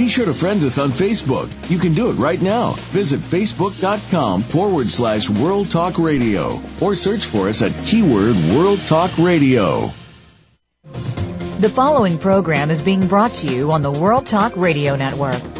Be sure to friend us on Facebook. You can do it right now. Visit facebook.com forward slash World Talk Radio or search for us at keyword World Talk Radio. The following program is being brought to you on the World Talk Radio Network.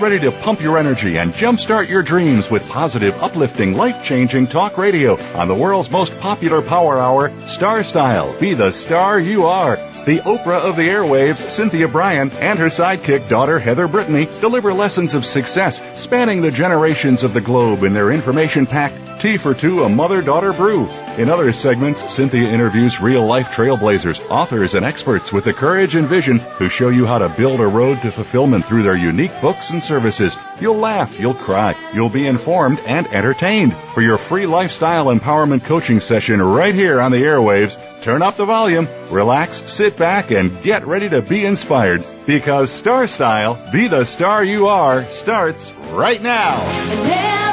Ready to pump your energy and jumpstart your dreams with positive, uplifting, life-changing talk radio on the world's most popular power hour, Star Style. Be the star you are. The Oprah of the airwaves, Cynthia Bryan, and her sidekick daughter, Heather Brittany, deliver lessons of success spanning the generations of the globe in their information-packed Tea for Two, a mother-daughter brew. In other segments, Cynthia interviews real-life trailblazers, authors, and experts with the courage and vision who show you how to build a road to fulfillment through their unique books and services. You'll laugh, you'll cry, you'll be informed and entertained. For your free lifestyle empowerment coaching session right here on the airwaves, turn up the volume, relax, sit back, and get ready to be inspired. Because Star Style, be the star you are, starts right now.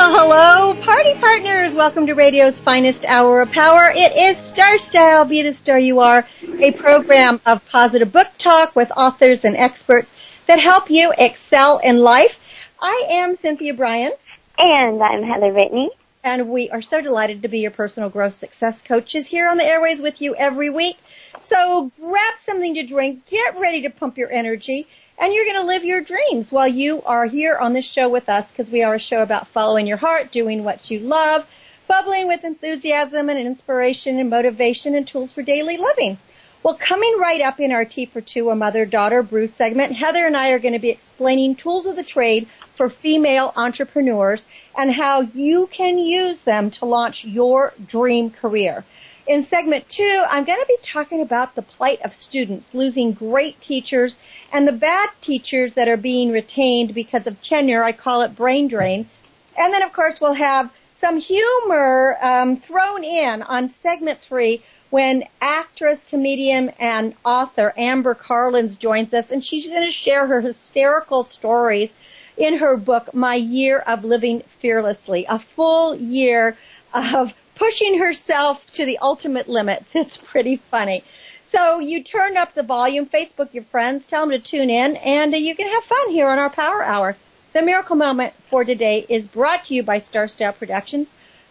Well, hello, party partners. Welcome to radio's finest hour of power. It is Star Style, Be the Star You Are, a program of positive book talk with authors and experts that help you excel in life. I am Cynthia Bryan, And I'm Heather Brittany. and we are so delighted to be your personal growth success coaches here on the airways with you every week. So grab something to drink, get ready to pump your energy, and you're going to live your dreams while you are here on this show with us because we are a show about following your heart, doing what you love, bubbling with enthusiasm and inspiration and motivation and tools for daily living. Well, coming right up in our Tea for Two, a mother-daughter brew segment, Heather and I are going to be explaining tools of the trade for female entrepreneurs and how you can use them to launch your dream career. In segment two, I'm going to be talking about the plight of students losing great teachers and the bad teachers that are being retained because of tenure. I call it brain drain. And then, of course, we'll have some humor um, thrown in on segment three when actress, comedian, and author Amber Carlins joins us, and she's going to share her hysterical stories in her book, My Year of Living Fearlessly, a full year of pushing herself to the ultimate limits. It's pretty funny. So you turn up the volume, Facebook your friends, tell them to tune in, and uh, you can have fun here on our Power Hour. The miracle moment for today is brought to you by Star Style Productions,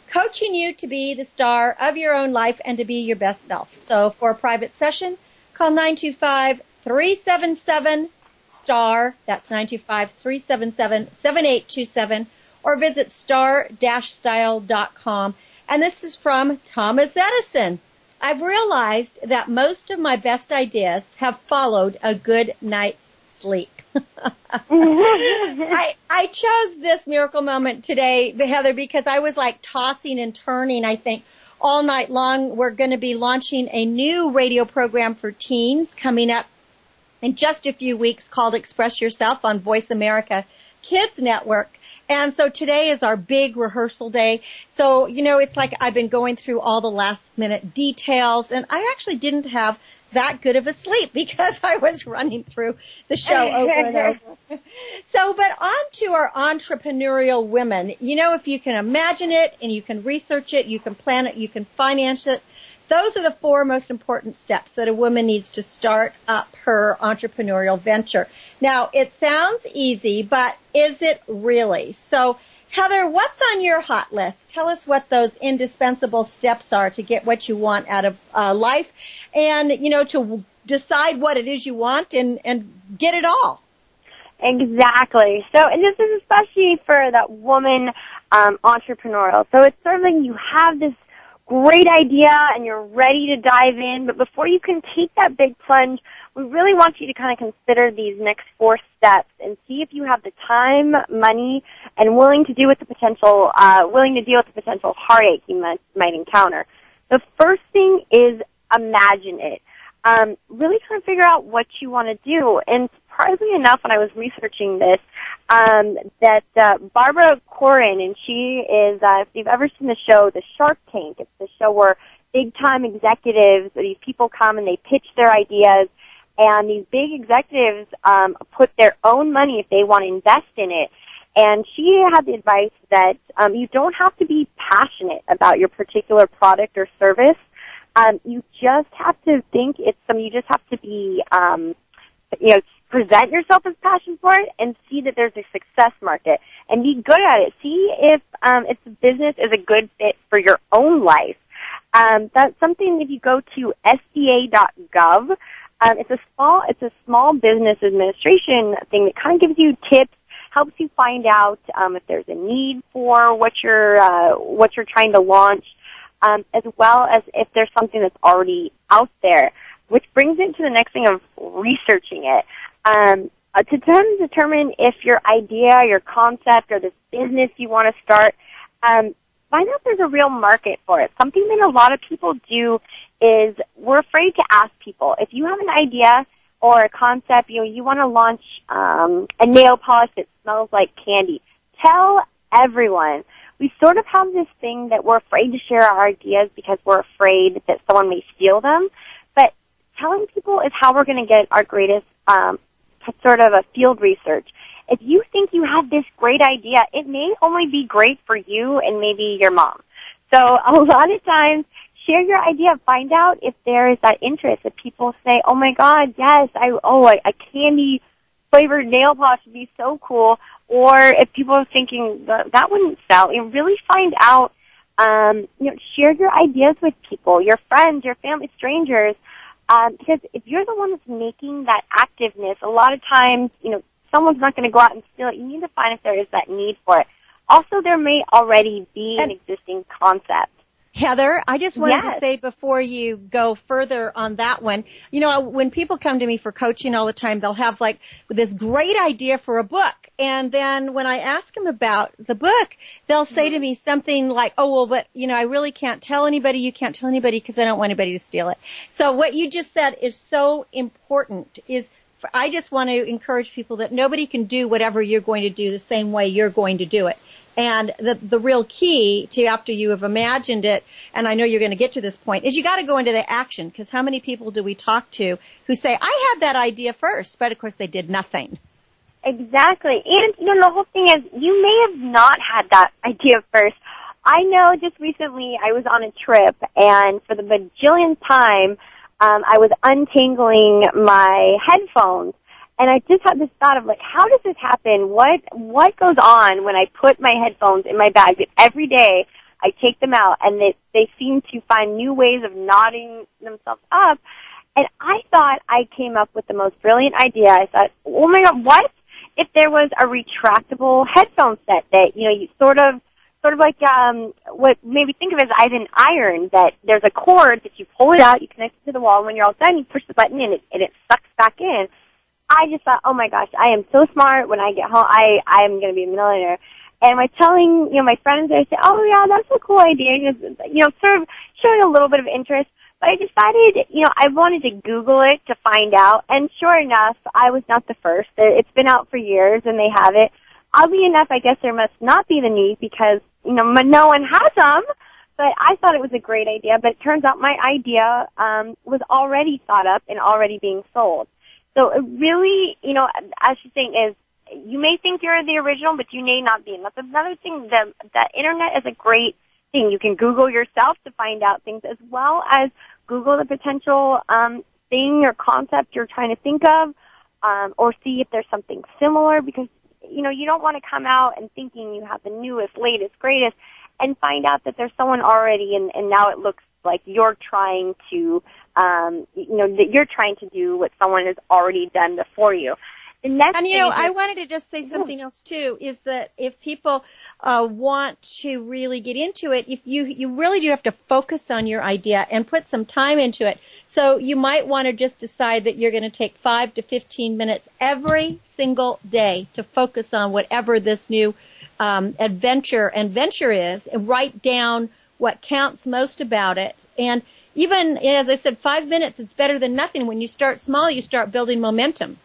coaching you to be the star of your own life and to be your best self. So for a private session, call 925-377-STAR, that's 925-377-7827, or visit star-style.com. And this is from Thomas Edison. I've realized that most of my best ideas have followed a good night's sleep. I, I chose this miracle moment today, Heather, because I was like tossing and turning, I think, all night long. We're going to be launching a new radio program for teens coming up in just a few weeks called Express Yourself on Voice America Kids Network. And so today is our big rehearsal day. So, you know, it's like I've been going through all the last minute details and I actually didn't have that good of a sleep because I was running through the show over and over. So, but on to our entrepreneurial women. You know, if you can imagine it and you can research it, you can plan it, you can finance it, those are the four most important steps that a woman needs to start up her entrepreneurial venture. Now, it sounds easy, but is it really? So, Heather, what's on your hot list? Tell us what those indispensable steps are to get what you want out of uh, life and, you know, to decide what it is you want and, and get it all. Exactly. So, and this is especially for that woman um, entrepreneurial. So it's sort of like you have this great idea and you're ready to dive in, but before you can take that big plunge, we really want you to kind of consider these next four steps and see if you have the time, money, and willing to deal with the potential, uh, willing to deal with the potential heartache you might, might encounter. The first thing is imagine it. Um, really try to figure out what you want to do. And surprisingly enough, when I was researching this, um, that uh, Barbara Corcoran, and she is, uh, if you've ever seen the show, The Shark Tank, it's the show where big time executives, these people come and they pitch their ideas, and these big executives um, put their own money if they want to invest in it. And she had the advice that um, you don't have to be passionate about your particular product or service. Um, you just have to think it's some. You just have to be, um, you know, present yourself as passion for it and see that there's a success market and be good at it. See if um, if the business is a good fit for your own life. Um, that's something if you go to SBA.gov, um, it's a small it's a small business administration thing that kind of gives you tips, helps you find out um, if there's a need for what you're uh, what you're trying to launch, um, as well as if there's something that's already out there. Which brings it to the next thing of researching it. Um, uh, to determine if your idea, your concept, or this business you want to start, um, find out there's a real market for it. Something that a lot of people do is we're afraid to ask people. If you have an idea or a concept, you know, you want to launch um, a nail polish that smells like candy, tell everyone. We sort of have this thing that we're afraid to share our ideas because we're afraid that someone may steal them. But telling people is how we're going to get our greatest um, sort of a field research. If you think you have this great idea, it may only be great for you and maybe your mom. So a lot of times, share your idea. Find out if there is that interest. If people say, "Oh my God, yes, I oh a, a candy flavored nail polish would be so cool," or if people are thinking that, that wouldn't sell, you really find out. Um, you know, share your ideas with people, your friends, your family, strangers. Um, because if you're the one that's making that activeness, a lot of times, you know, someone's not going to go out and steal it. You need to find if there is that need for it. Also, there may already be an existing concept. Heather, I just wanted Yes. to say before you go further on that one, you know, when people come to me for coaching all the time, they'll have like this great idea for a book. And then when I ask them about the book, they'll say to mm-hmm. me something like, oh, well, but, you know, I really can't tell anybody. You can't tell anybody because I don't want anybody to steal it. So what you just said is so important is I just want to encourage people that nobody can do whatever you're going to do the same way you're going to do it. And the the real key to after you have imagined it, and I know you're going to get to this point, is you got to go into the action. Because how many people do we talk to who say, "I had that idea first, but of course they did nothing. Exactly. And, you know, the whole thing is, you may have not had that idea first. I know just recently I was on a trip and for the bajillionth time, um, I was untangling my headphones and I just had this thought of like, how does this happen? What, what goes on when I put my headphones in my bag? But every day I take them out and they, they seem to find new ways of knotting themselves up. And I thought I came up with the most brilliant idea. I thought, oh my god, what if there was a retractable headphone set that, you know, you sort of, sort of like, um, what maybe think of as as an iron that there's a cord that you pull it out, you connect it to the wall, and when you're all done, you push the button and it, and it sucks back in. I just thought, oh my gosh, I am so smart. When I get home, I I am going to be a millionaire. And by telling you know my friends, I say, oh yeah, that's a cool idea. Just, You know, sort of showing a little bit of interest. But I decided, you know, I wanted to Google it to find out, and sure enough, I was not the first. It's been out for years, and they have it. Oddly enough, I guess there must not be the need because you know no one has them. But I thought it was a great idea. But it turns out my idea um, was already thought up and already being sold. So it really, you know, as she's saying is, you may think you're the original, but you may not be. And that's another thing. The the internet is a great thing. You can Google yourself to find out things as well as Google the potential um, thing or concept you're trying to think of, um, or see if there's something similar because you know you don't want to come out and thinking you have the newest, latest, greatest, and find out that there's someone already and, and now it looks like you're trying to um, you know that you're trying to do what someone has already done before you. The next And you know, is I wanted to just say something else too. Is that if people uh, want to really get into it, if you you really do have to focus on your idea and put some time into it. So you might want to just decide that you're going to take five to fifteen minutes every single day to focus on whatever this new um, adventure and venture is, and write down what counts most about it. And even as I said, five minutes is better than nothing. When you start small, you start building momentum.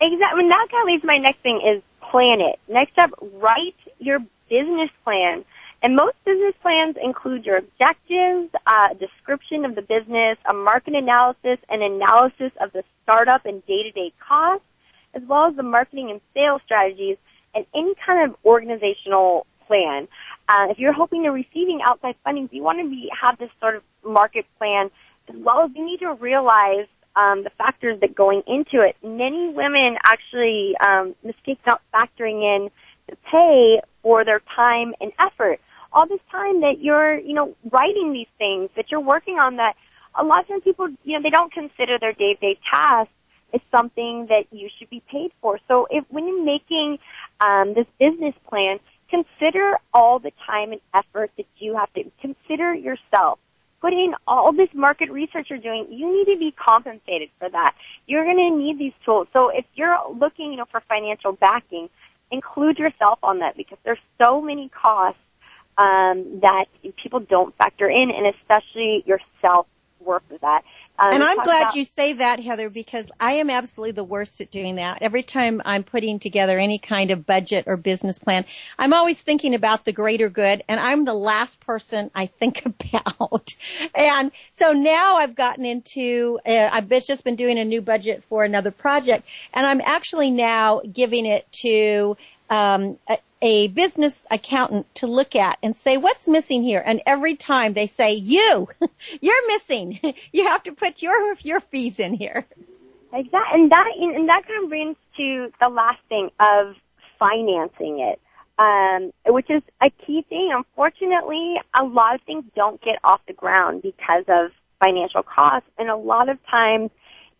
Exactly. And that kind of leads to my next thing is plan it. Next up, write your business plan. And most business plans include your objectives, a description of the business, a market analysis, an analysis of the startup and day-to-day costs, as well as the marketing and sales strategies, and any kind of organizational plan. Uh, if you're hoping to receiving outside funding, you want to be have this sort of market plan, as well as you need to realize um, the factors that going into it. Many women actually um, mistake not factoring in the pay for their time and effort. All this time that you're, you know, writing these things, that you're working on that, a lot of times people, you know, they don't consider their day-to-day tasks as something that you should be paid for. So if, when you're making um, this business plan, consider all the time and effort that you have to consider yourself. Put in all this market research you're doing. You need to be compensated for that. You're going to need these tools. So if you're looking, you know, for financial backing, include yourself on that because there's so many costs um, that people don't factor in, and especially your self worth of that. Um, And I'm glad about- you say that, Heather, because I am absolutely the worst at doing that. Every time I'm putting together any kind of budget or business plan, I'm always thinking about the greater good, and I'm the last person I think about. And so now I've gotten into, uh, I've just been doing a new budget for another project, and I'm actually now giving it to um, a, a business accountant to look at and say what's missing here. And every time they say you, you're missing. You have to put your your fees in here. Exactly, and that and that kind of brings to the last thing of financing it, um, which is a key thing. Unfortunately, a lot of things don't get off the ground because of financial costs, and a lot of times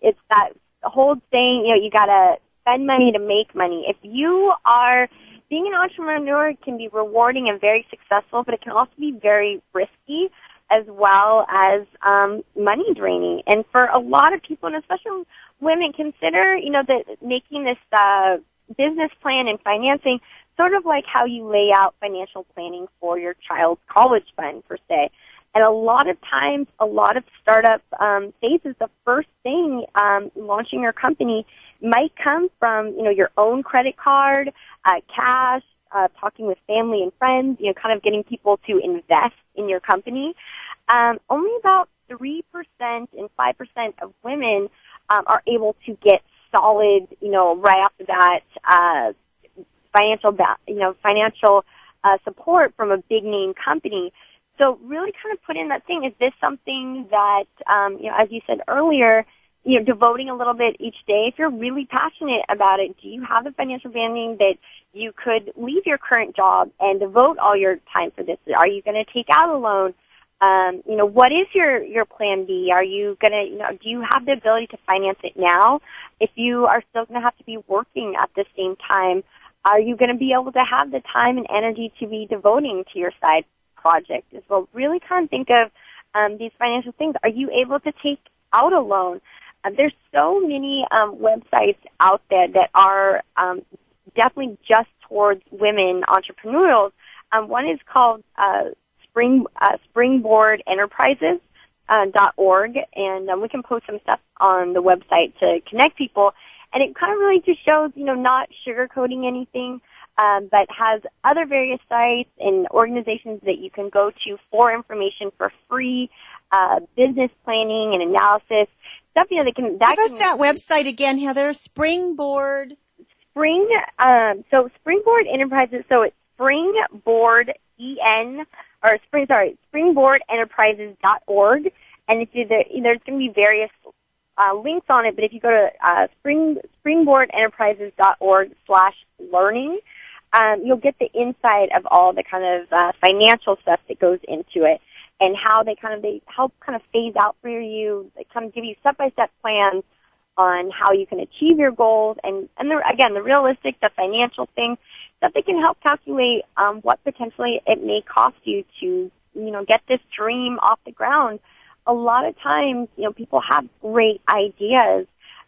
it's that whole thing. You know, you gotta spend money to make money. If you are being an entrepreneur can be rewarding and very successful, but it can also be very risky as well as um, money draining. And for a lot of people, and especially women, consider you know that making this uh, business plan and financing sort of like how you lay out financial planning for your child's college fund per se. And a lot of times, a lot of startup um, phases, the first thing um, launching your company might come from you know your own credit card, uh, cash, uh, talking with family and friends, you know, kind of getting people to invest in your company. Um, only about three percent and five percent of women um, are able to get solid, you know, right off the bat, uh, financial, you know, financial uh, support from a big name company. So really kind of put in that thing. Is this something that, um, you know, as you said earlier, you know, devoting a little bit each day. If you're really passionate about it, do you have the financial banding that you could leave your current job and devote all your time for this? Are you going to take out a loan? Um, you know, what is your your plan B? Are you going to, you know, do you have the ability to finance it now? If you are still going to have to be working at the same time, are you going to be able to have the time and energy to be devoting to your side project as well? Really kind of think of um, these financial things. Are you able to take out a loan? Uh, there's so many um, websites out there that are um, definitely just towards women entrepreneurs. Um, one is called uh, Spring uh, Springboard Enterprises. Uh, org, and um, we can post some stuff on the website to connect people. And it kind of really just shows, you know, not sugarcoating anything, um, but has other various sites and organizations that you can go to for information for free, uh, business planning and analysis stuff. You know, that can that Give us can, that website again, Heather. Springboard. Spring, um, so Springboard Enterprises, so it's Springboard EN, or Spring, sorry, springboardenterprises.org. And if you, there, there's going to be various uh, links on it, but if you go to uh, spring, springboardenterprises.org slash learning, um, you'll get the insight of all the kind of uh, financial stuff that goes into it and how they kind of they help kind of phase out for you. They kind of give you step by step plans on how you can achieve your goals and, and the, again, the realistic, the financial things, that they can help calculate um, what potentially it may cost you to, you know, get this dream off the ground. A lot of times, you know, people have great ideas,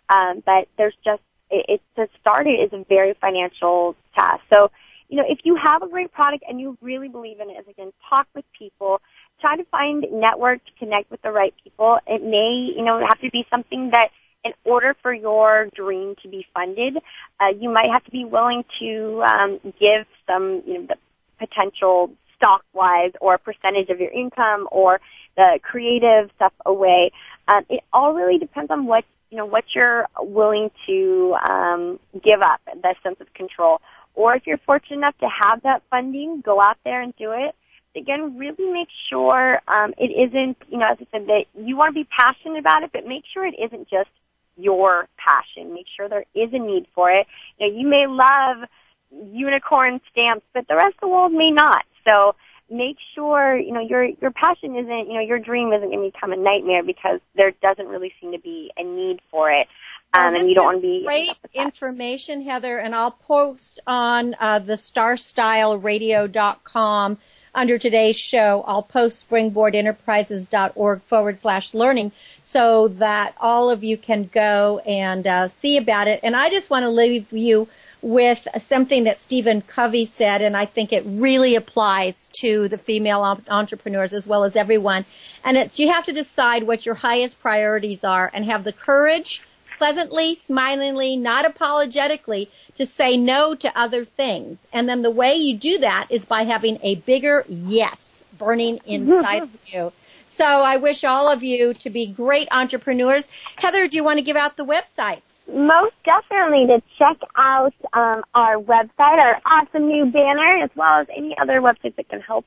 um, but there's just it, it to start it is a very financial task. So, you know, if you have a great product and you really believe in it, as again, talk with people, try to find network to connect with the right people. It may, you know, have to be something that in order for your dream to be funded, uh, you might have to be willing to um, give some, you know, the potential stock wise or percentage of your income or the creative stuff away. Um, it all really depends on what you know what you're willing to um, give up, the sense of control. Or if you're fortunate enough to have that funding, go out there and do it. Again, really make sure um, it isn't, you know, as I said, that you want to be passionate about it, but make sure it isn't just your passion. Make sure there is a need for it. You know, you may love unicorn stamps, but the rest of the world may not. So make sure, you know, your, your passion isn't, you know, your dream isn't going to become a nightmare because there doesn't really seem to be a need for it. Um, and you don't want to be great information, Heather, and I'll post on uh, the starstyleradio.com under today's show. I'll post springboardenterprises.org forward slash learning so that all of you can go and uh, see about it. And I just want to leave you with something that Stephen Covey said, and I think it really applies to the female entrepreneurs as well as everyone. And it's you have to decide what your highest priorities are and have the courage, pleasantly, smilingly, not apologetically, to say no to other things. And then the way you do that is by having a bigger yes burning inside of you. So I wish all of you to be great entrepreneurs. Heather, do you want to give out the websites? Most definitely to check out um, our website, our awesome new banner, as well as any other websites that can help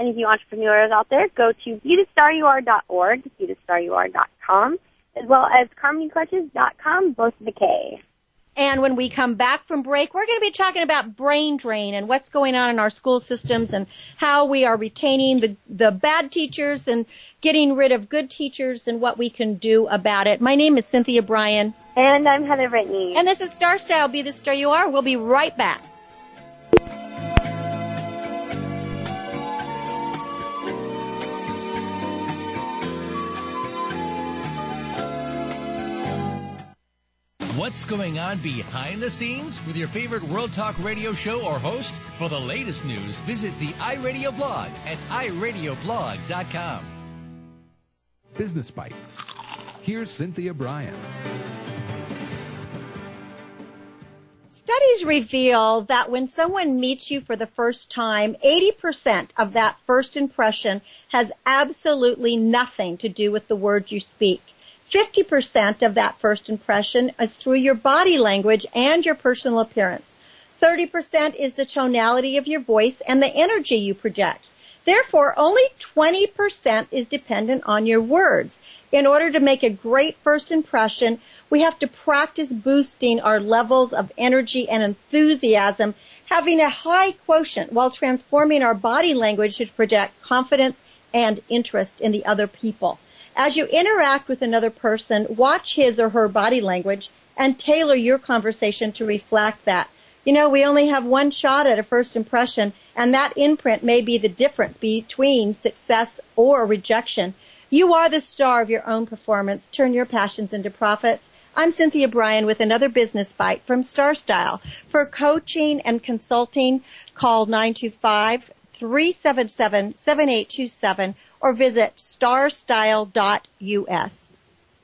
any of you entrepreneurs out there. Go to bethestaryouare.org, bethestaryouare.com, as well as karmonyklutches.com, both with a K. And when we come back from break, we're going to be talking about brain drain and what's going on in our school systems and how we are retaining the, the bad teachers and getting rid of good teachers and what we can do about it. My name is Cynthia Bryan. And I'm Heather Brittany. And this is Star Style, Be the Star You Are. We'll be right back. What's going on behind the scenes with your favorite World Talk radio show or host? For the latest news, visit the iRadio blog at iradioblog.com. Business Bites. Here's Cynthia Bryan. Studies reveal that when someone meets you for the first time, 80% of that first impression has absolutely nothing to do with the words you speak. 50% of that first impression is through your body language and your personal appearance. 30% is the tonality of your voice and the energy you project. Therefore, only 20% is dependent on your words. In order to make a great first impression, we have to practice boosting our levels of energy and enthusiasm, having a high quotient while transforming our body language to project confidence and interest in the other people. As you interact with another person, watch his or her body language and tailor your conversation to reflect that. You know, we only have one shot at a first impression, and that imprint may be the difference between success or rejection. You are the star of your own performance. Turn your passions into profits. I'm Cynthia Bryan with another business bite from Star Style. For coaching and consulting, call 925 377 7827 or visit starstyle.us.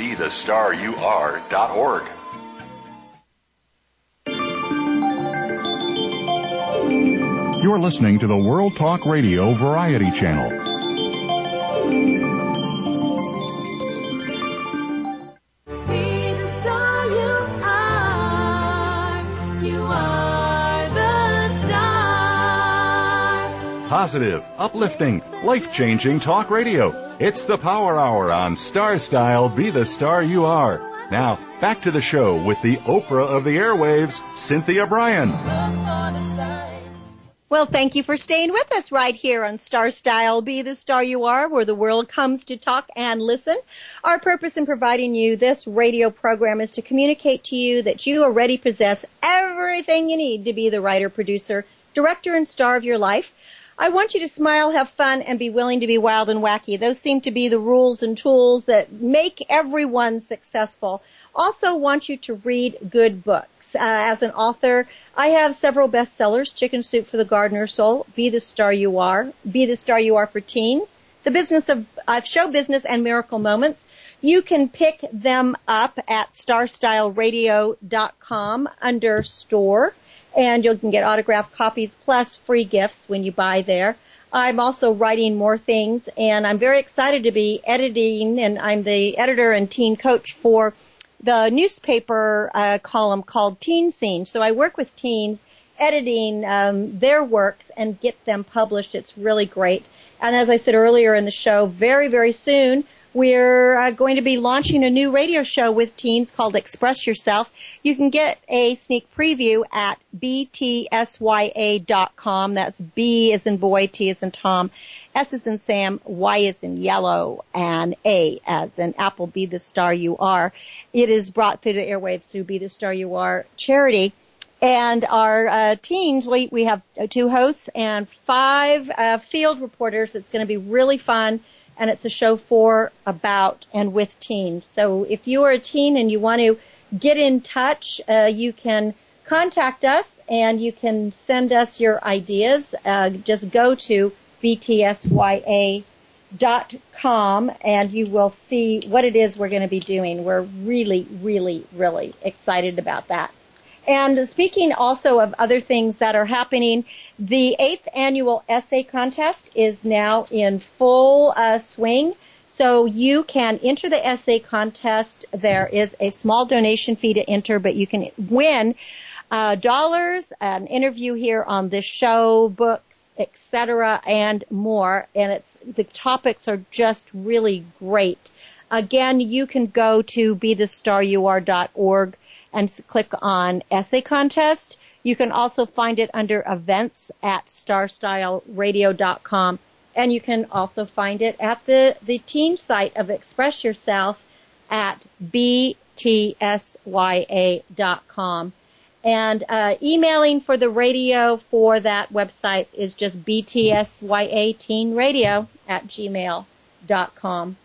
BeTheStarYouAre.org. You're listening to the World Talk Radio Variety Channel. Positive, uplifting, life changing talk radio. It's the Power Hour on Star Style Be the Star You Are. Now, back to the show with the Oprah of the airwaves, Cynthia Bryan. Well, thank you for staying with us right here on Star Style Be the Star You Are, where the world comes to talk and listen. Our purpose in providing you this radio program is to communicate to you that you already possess everything you need to be the writer, producer, director, and star of your life. I want you to smile, have fun, and be willing to be wild and wacky. Those seem to be the rules and tools that make everyone successful. Also want you to read good books. Uh, as an author, I have several bestsellers, Chicken Soup for the Gardener's Soul, Be the Star You Are, Be the Star You Are for Teens, The Business of uh, Show Business and Miracle Moments. You can pick them up at starstyleradio.com under store and you can get autographed copies plus free gifts when you buy there. I'm also writing more things and I'm very excited to be editing and I'm the editor and teen coach for the newspaper uh, column called Teen Scene. So I work with teens editing um, their works and get them published. It's really great. And as I said earlier in the show, very, very soon we're uh, going to be launching a new radio show with teens called Express Yourself. You can get a sneak preview at btsya.com. That's B is in boy, T is in Tom, S is in Sam, Y is in yellow, and A as in apple, be the star you are. It is brought through the airwaves through Be the Star You Are charity. And our uh, teams, we, we have two hosts and five uh, field reporters. It's going to be really fun and it's a show for, about, and with teens. So if you are a teen and you want to get in touch, uh, you can contact us and you can send us your ideas. Uh, just go to btsya.com and you will see what it is we're going to be doing. We're really, really, really excited about that. And speaking also of other things that are happening, the eighth annual essay contest is now in full uh, swing. So you can enter the essay contest. There is a small donation fee to enter, but you can win uh, dollars, an interview here on this show, books, etc., and more. And it's the topics are just really great. Again, you can go to bethestaryouare.org and click on essay contest. You can also find it under events at starstyleradio.com and you can also find it at the, the team site of Express Yourself at btsya.com. And uh, emailing for the radio for that website is just btsya at gmail.com.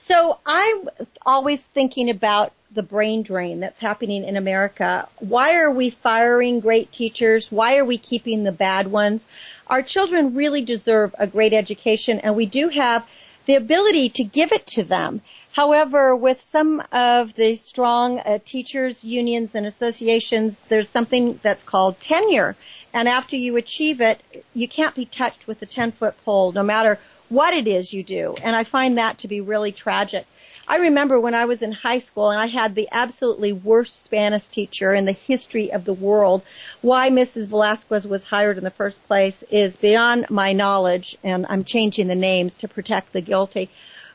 So I'm always thinking about the brain drain that's happening in America. Why are we firing great teachers? Why are we keeping the bad ones? Our children really deserve a great education and we do have the ability to give it to them. However, with some of the strong uh, teachers unions and associations, there's something that's called tenure. And after you achieve it, you can't be touched with a 10 foot pole no matter what it is you do. And I find that to be really tragic. I remember when I was in high school and I had the absolutely worst Spanish teacher in the history of the world. Why Mrs. Velasquez was hired in the first place is beyond my knowledge and I'm changing the names to protect the guilty.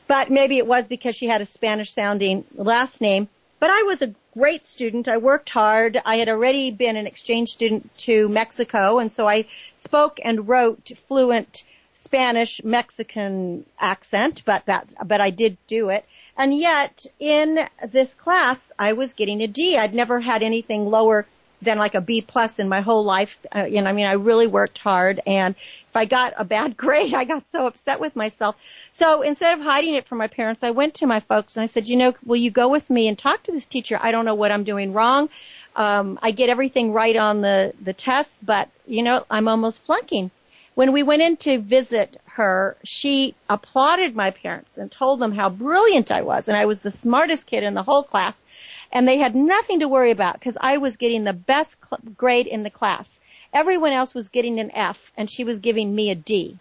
But maybe it was because she had a Spanish sounding last name. But I was a great student. I worked hard. I had already been an exchange student to Mexico and so I spoke and wrote fluent Spanish Mexican accent, but that, but I did do it. And yet in this class, I was getting a D. I'd never had anything lower than like a B plus in my whole life. Uh, you know, I mean, I really worked hard and if I got a bad grade, I got so upset with myself. So instead of hiding it from my parents, I went to my folks and I said, you know, will you go with me and talk to this teacher? I don't know what I'm doing wrong. Um, I get everything right on the, the tests, but you know, I'm almost flunking. When we went in to visit her, she applauded my parents and told them how brilliant I was and I was the smartest kid in the whole class and they had nothing to worry about because I was getting the best cl- grade in the class. Everyone else was getting an F and she was giving me a D.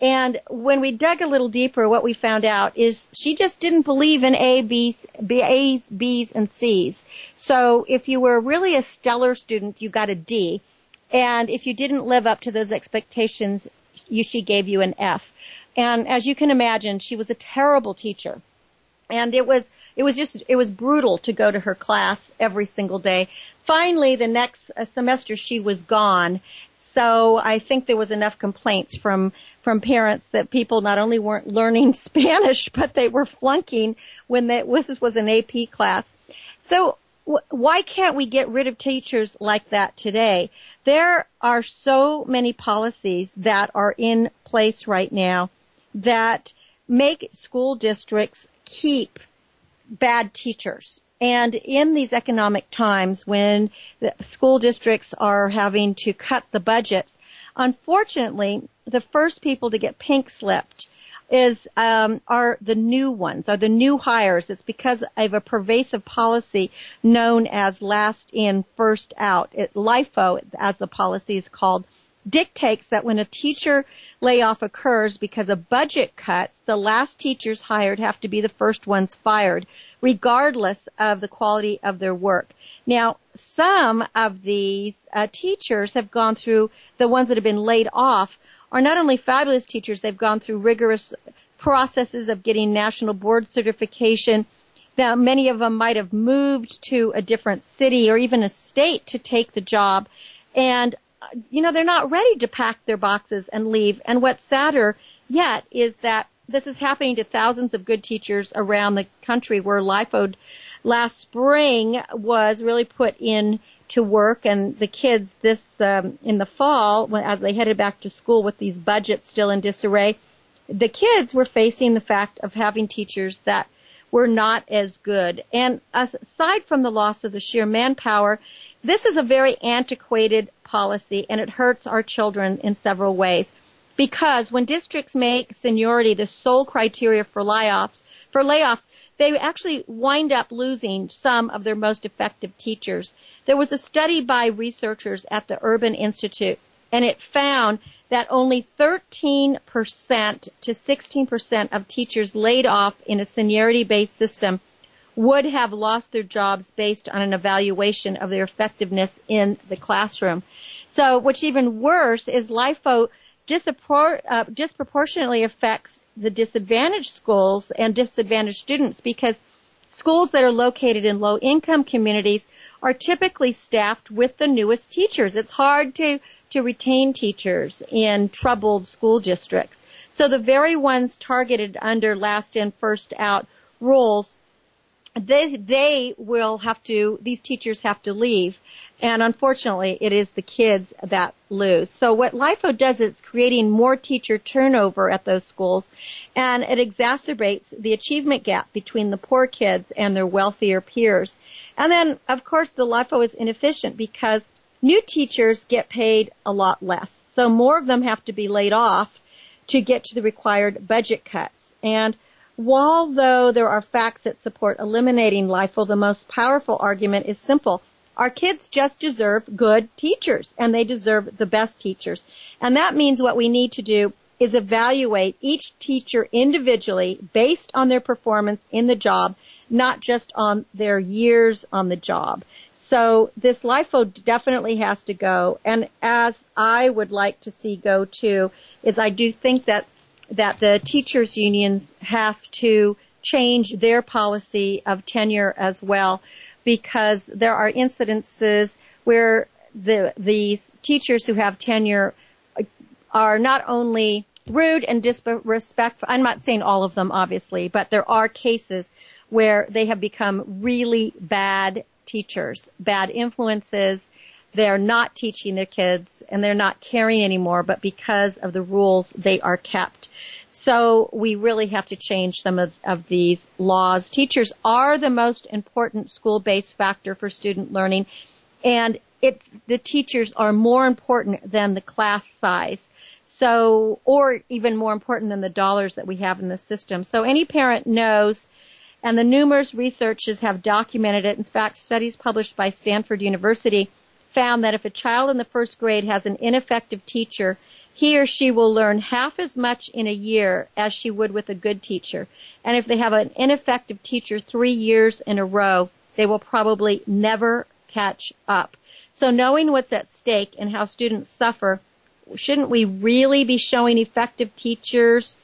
And when we dug a little deeper, what we found out is she just didn't believe in A, B's, B, A's, B's, and C's. So if you were really a stellar student, you got a D. And if you didn't live up to those expectations, you, she gave you an F. And as you can imagine, she was a terrible teacher. And it was, it was just, it was brutal to go to her class every single day. Finally, the next uh, semester she was gone. So I think there was enough complaints from, from parents that people not only weren't learning Spanish, but they were flunking when they, this was an AP class. So why can't we get rid of teachers like that today? There are so many policies that are in place right now that make school districts keep bad teachers. And in these economic times when school districts are having to cut the budgets, unfortunately, the first people to get pink slipped is um, are the new ones, are the new hires. It's because of a pervasive policy known as last in, first out. It, LIFO, as the policy is called, dictates that when a teacher layoff occurs because of budget cuts, the last teachers hired have to be the first ones fired, regardless of the quality of their work. Now, some of these uh, teachers have gone through the ones that have been laid off are not only fabulous teachers, they've gone through rigorous processes of getting national board certification. Now, many of them might have moved to a different city or even a state to take the job. And, uh, you know, they're not ready to pack their boxes and leave. And what's sadder yet is that this is happening to thousands of good teachers around the country where LIFO last spring was really put in to work and the kids this um, in the fall when as they headed back to school with these budgets still in disarray the kids were facing the fact of having teachers that were not as good. And aside from the loss of the sheer manpower this is a very antiquated policy and it hurts our children in several ways. Because when districts make seniority the sole criteria for layoffs for layoffs they actually wind up losing some of their most effective teachers. There was a study by researchers at the Urban Institute and it found that only 13% to 16% of teachers laid off in a seniority based system would have lost their jobs based on an evaluation of their effectiveness in the classroom. So what's even worse is LIFO disappro- uh, disproportionately affects the disadvantaged schools and disadvantaged students because schools that are located in low income communities are typically staffed with the newest teachers. It's hard to, to retain teachers in troubled school districts. So the very ones targeted under last in, first out rules, they, they will have to, these teachers have to leave. And unfortunately, it is the kids that lose. So what LIFO does is creating more teacher turnover at those schools and it exacerbates the achievement gap between the poor kids and their wealthier peers. And then, of course, the LIFO is inefficient because new teachers get paid a lot less. So more of them have to be laid off to get to the required budget cuts. And while though there are facts that support eliminating LIFO, the most powerful argument is simple. Our kids just deserve good teachers and they deserve the best teachers. And that means what we need to do is evaluate each teacher individually based on their performance in the job, not just on their years on the job. So this LIFO definitely has to go. And as I would like to see go too, is I do think that, that the teachers unions have to change their policy of tenure as well because there are incidences where the these teachers who have tenure are not only rude and disrespectful. I'm not saying all of them, obviously, but there are cases where they have become really bad teachers, bad influences. They're not teaching their kids and they're not caring anymore, but because of the rules, they are kept. So we really have to change some of, of these laws. Teachers are the most important school-based factor for student learning and it, the teachers are more important than the class size. So, or even more important than the dollars that we have in the system. So any parent knows, and the numerous researches have documented it. In fact, studies published by Stanford University found that if a child in the first grade has an ineffective teacher, he or she will learn half as much in a year as she would with a good teacher. And if they have an ineffective teacher three years in a row, they will probably never catch up. So knowing what's at stake and how students suffer, shouldn't we really be showing effective teachers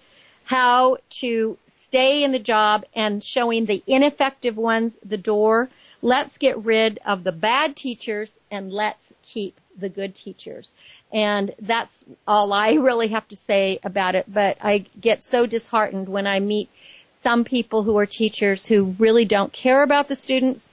how to stay in the job and showing the ineffective ones the door? Let's get rid of the bad teachers and let's keep the good teachers. And that's all I really have to say about it. But I get so disheartened when I meet some people who are teachers who really don't care about the students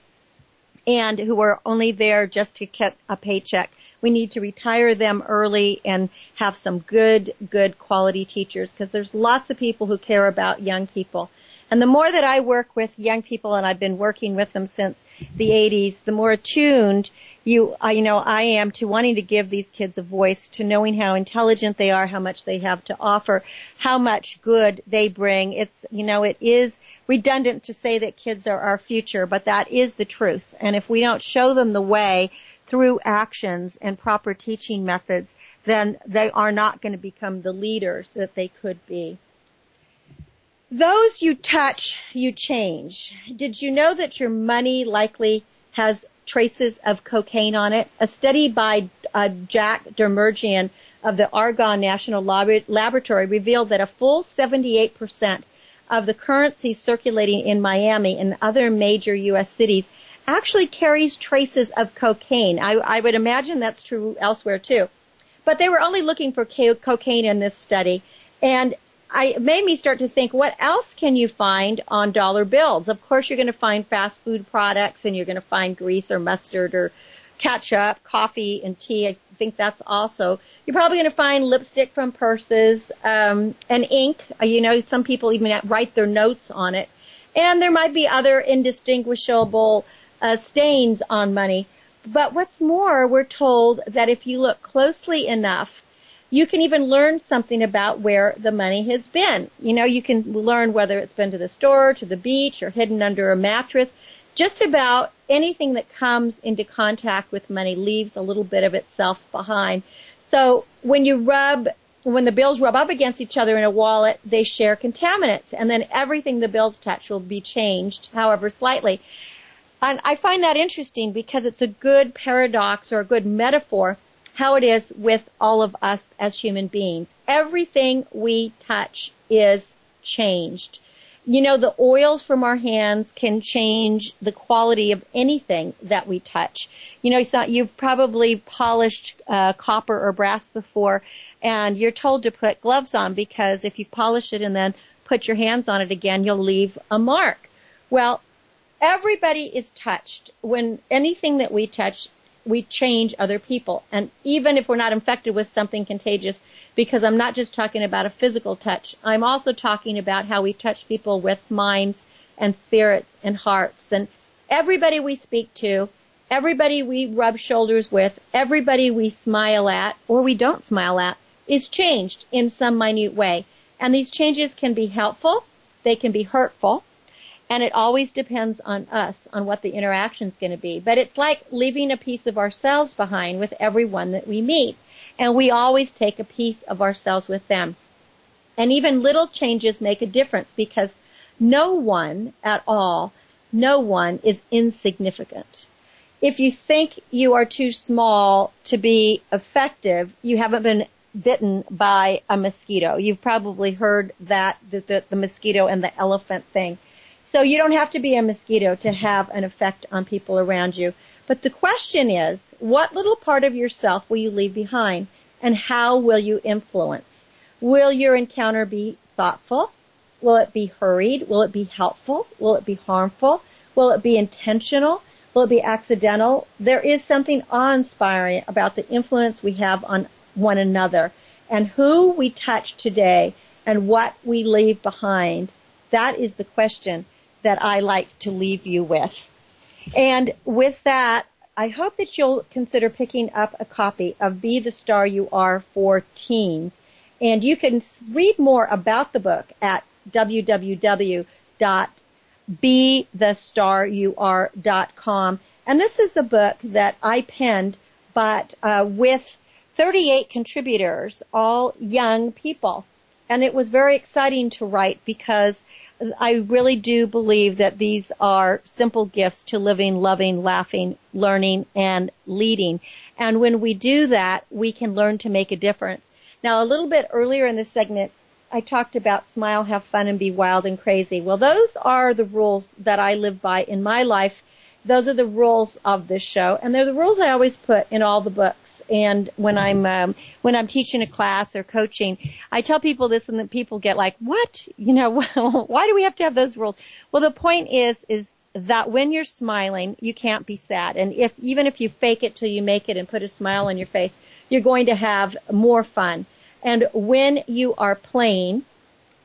and who are only there just to get a paycheck. We need to retire them early and have some good, good quality teachers because there's lots of people who care about young people. And the more that I work with young people, and I've been working with them since the 80s, the more attuned you, I, you know, I am to wanting to give these kids a voice, to knowing how intelligent they are, how much they have to offer, how much good they bring. It's, you know, it is redundant to say that kids are our future, but that is the truth. And if we don't show them the way through actions and proper teaching methods, then they are not going to become the leaders that they could be. Those you touch, you change. Did you know that your money likely has traces of cocaine on it? A study by uh, Jack Demirgian of the Argonne National Lab- Laboratory revealed that a full 78% of the currency circulating in Miami and other major U.S. cities actually carries traces of cocaine. I, I would imagine that's true elsewhere too. But they were only looking for co- cocaine in this study. And I made me start to think, what else can you find on dollar bills? Of course, you're going to find fast food products, and you're going to find grease or mustard or ketchup, coffee, and tea. I think that's also. You're probably going to find lipstick from purses um, and ink. Uh, You know, some people even write their notes on it, and there might be other indistinguishable uh, stains on money. But what's more, we're told that if you look closely enough, you can even learn something about where the money has been. You know, you can learn whether it's been to the store, to the beach, or hidden under a mattress. Just about anything that comes into contact with money leaves a little bit of itself behind. So when you rub, when the bills rub up against each other in a wallet, they share contaminants, and then everything the bills touch will be changed, however slightly. And I find that interesting because it's a good paradox or a good metaphor how it is with all of us as human beings. Everything we touch is changed. You know, the oils from our hands can change the quality of anything that we touch. You know, you've probably polished uh, copper or brass before, and you're told to put gloves on because if you polish it and then put your hands on it again, you'll leave a mark. Well, everybody is touched. When anything that we touch we change other people. And even if we're not infected with something contagious, because I'm not just talking about a physical touch, I'm also talking about how we touch people with minds and spirits and hearts. And everybody we speak to, everybody we rub shoulders with, everybody we smile at or we don't smile at is changed in some minute way. And these changes can be helpful, they can be hurtful, and it always depends on us on what the interaction is going to be. But it's like leaving a piece of ourselves behind with everyone that we meet. And we always take a piece of ourselves with them. And even little changes make a difference because no one at all, no one is insignificant. If you think you are too small to be effective, you haven't been bitten by a mosquito. You've probably heard that, the, the, the mosquito and the elephant thing. So you don't have to be a mosquito to mm-hmm. have an effect on people around you. But the question is, what little part of yourself will you leave behind and how will you influence? Will your encounter be thoughtful? Will it be hurried? Will it be helpful? Will it be harmful? Will it be intentional? Will it be accidental? There is something awe-inspiring about the influence we have on one another and who we touch today and what we leave behind. That is the question that I like to leave you with. And with that, I hope that you'll consider picking up a copy of Be the Star You Are for Teens. And you can read more about the book at www.bethestarur.com. And this is a book that I penned, but uh, with 38 contributors, all young people. And it was very exciting to write because I really do believe that these are simple gifts to living, loving, laughing, learning, and leading. And when we do that, we can learn to make a difference. Now, a little bit earlier in this segment, I talked about smile, have fun, and be wild and crazy. Well, those are the rules that I live by in my life. Those are the rules of this show, and they're the rules I always put in all the books. And when I'm um, when I'm teaching a class or coaching, I tell people this, and then people get like, "What? You know, why do we have to have those rules?" Well, the point is, is that when you're smiling, you can't be sad. And if even if you fake it till you make it and put a smile on your face, you're going to have more fun. And when you are playing,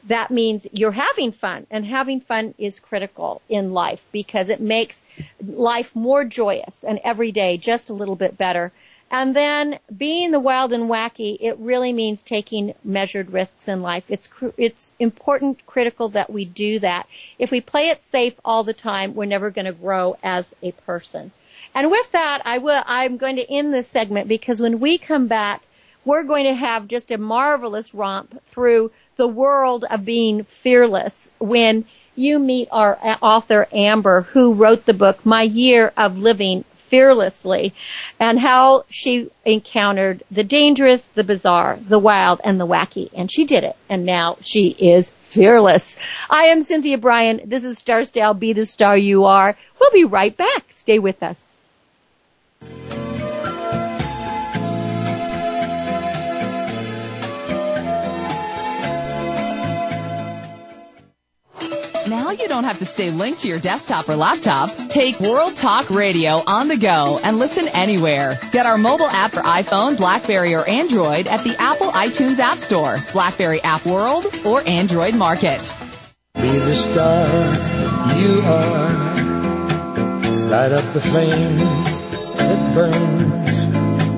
that means you're having fun and having fun is critical in life because it makes life more joyous and every day just a little bit better. And then being the wild and wacky, it really means taking measured risks in life. It's, it's important, critical that we do that. If we play it safe all the time, we're never going to grow as a person. And with that, I will, I'm going to end this segment because when we come back, we're going to have just a marvelous romp through the world of being fearless when you meet our uh, author Amber who wrote the book My Year of Living Fearlessly and how she encountered the dangerous, the bizarre, the wild, and the wacky. And she did it. And now she is fearless. I am Cynthia Brian. This is Star Style. Be the star you are. We'll be right back. Stay with us. Now you don't have to stay linked to your desktop or laptop. Take World Talk Radio on the go and listen anywhere. Get our mobile app for iPhone, BlackBerry, or Android at the Apple iTunes App Store, BlackBerry App World, or Android Market. Be the star you are. Light up the flame that burns.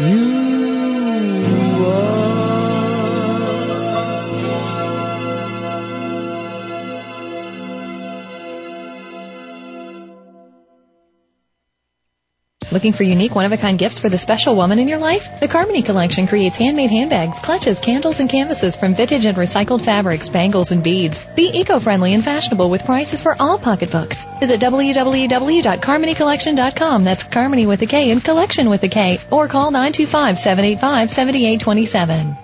you Looking for unique one-of-a-kind gifts for the special woman in your life? The Karmony Collection creates handmade handbags, clutches, candles, and canvases from vintage and recycled fabrics, bangles, and beads. Be eco-friendly and fashionable with prices for all pocketbooks. Visit www.karmonyklutches.com. That's Karmony with a K and Collection with a K. Or call 925-785-7827.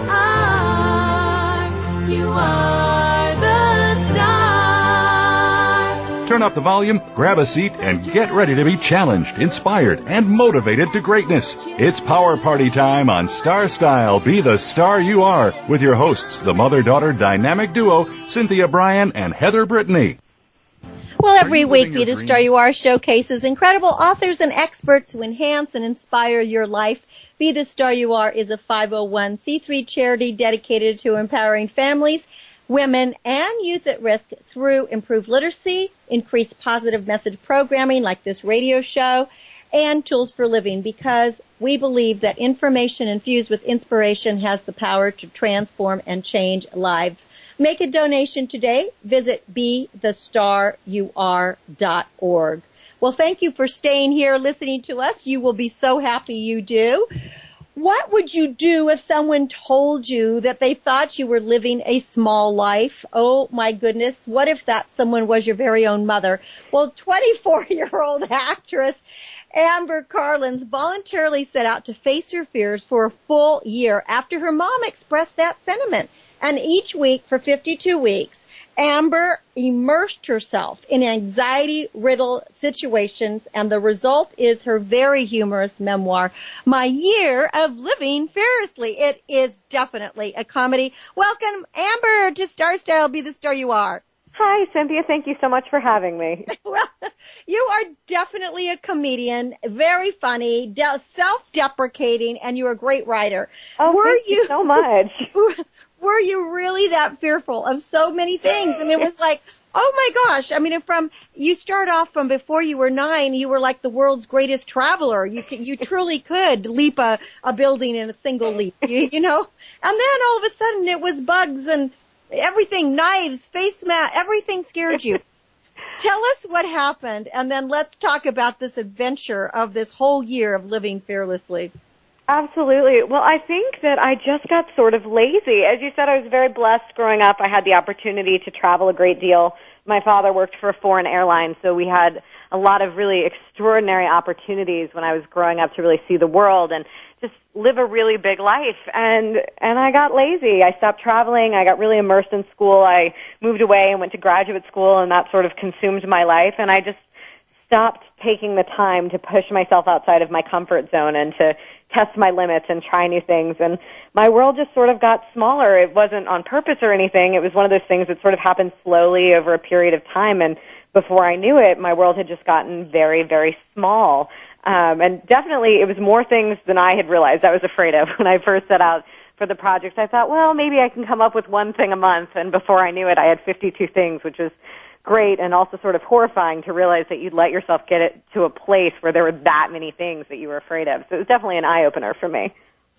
Turn up the volume, grab a seat, and get ready to be challenged, inspired, and motivated to greatness. It's Power Party time on Star Style Be the Star You Are with your hosts, the mother daughter dynamic duo, Cynthia Brian and Heather Brittany. Well, every week, Be the Star You Are showcases incredible authors and experts who enhance and inspire your life. Be the Star You Are is a 501c3 charity dedicated to empowering families, women, and youth at risk through improved literacy, increased positive message programming like this radio show, and tools for living because we believe that information infused with inspiration has the power to transform and change lives. Make a donation today. Visit BeTheStarYouAre.org. Well, thank you for staying here listening to us. You will be so happy you do. What would you do if someone told you that they thought you were living a small life? Oh my goodness. What if that someone was your very own mother? Well, 24 year old actress Amber Karlins voluntarily set out to face her fears for a full year after her mom expressed that sentiment. And each week for 52 weeks, Amber immersed herself in anxiety riddled situations and the result is her very humorous memoir, My Year of Living Fearlessly. It is definitely a comedy. Welcome, Amber, to Star Style, Be the Star You Are. Hi, Cynthia. Thank you so much for having me. well, you are definitely a comedian, very funny, de- self-deprecating, and you're a great writer. Oh, were thank you so much. were you really that fearful of so many things? I mean, it was like, oh my gosh. I mean, from, you start off from before you were nine, you were like the world's greatest traveler. You can, you truly could leap a, a building in a single leap, you, you know? And then all of a sudden it was bugs and everything, knives, face mask, everything scared you. Tell us what happened and then let's talk about this adventure of this whole year of living fearlessly. Absolutely. Well, I think that I just got sort of lazy. As you said, I was very blessed growing up. I had the opportunity to travel a great deal. My father worked for a foreign airline, so we had a lot of really extraordinary opportunities when I was growing up to really see the world and just live a really big life. And and I got lazy. I stopped traveling. I got really immersed in school. I moved away and went to graduate school, and that sort of consumed my life. And I just stopped taking the time to push myself outside of my comfort zone and to test my limits and try new things. And my world just sort of got smaller. It wasn't on purpose or anything. It was one of those things that sort of happened slowly over a period of time. And before I knew it, my world had just gotten very, very small. Um, and definitely it was more things than I had realized I was afraid of when I first set out for the project. I thought, well, maybe I can come up with one thing a month. And before I knew it, I had 52 things, which was great and also sort of horrifying to realize that you'd let yourself get it to a place where there were that many things that you were afraid of. So it was definitely an eye opener for me.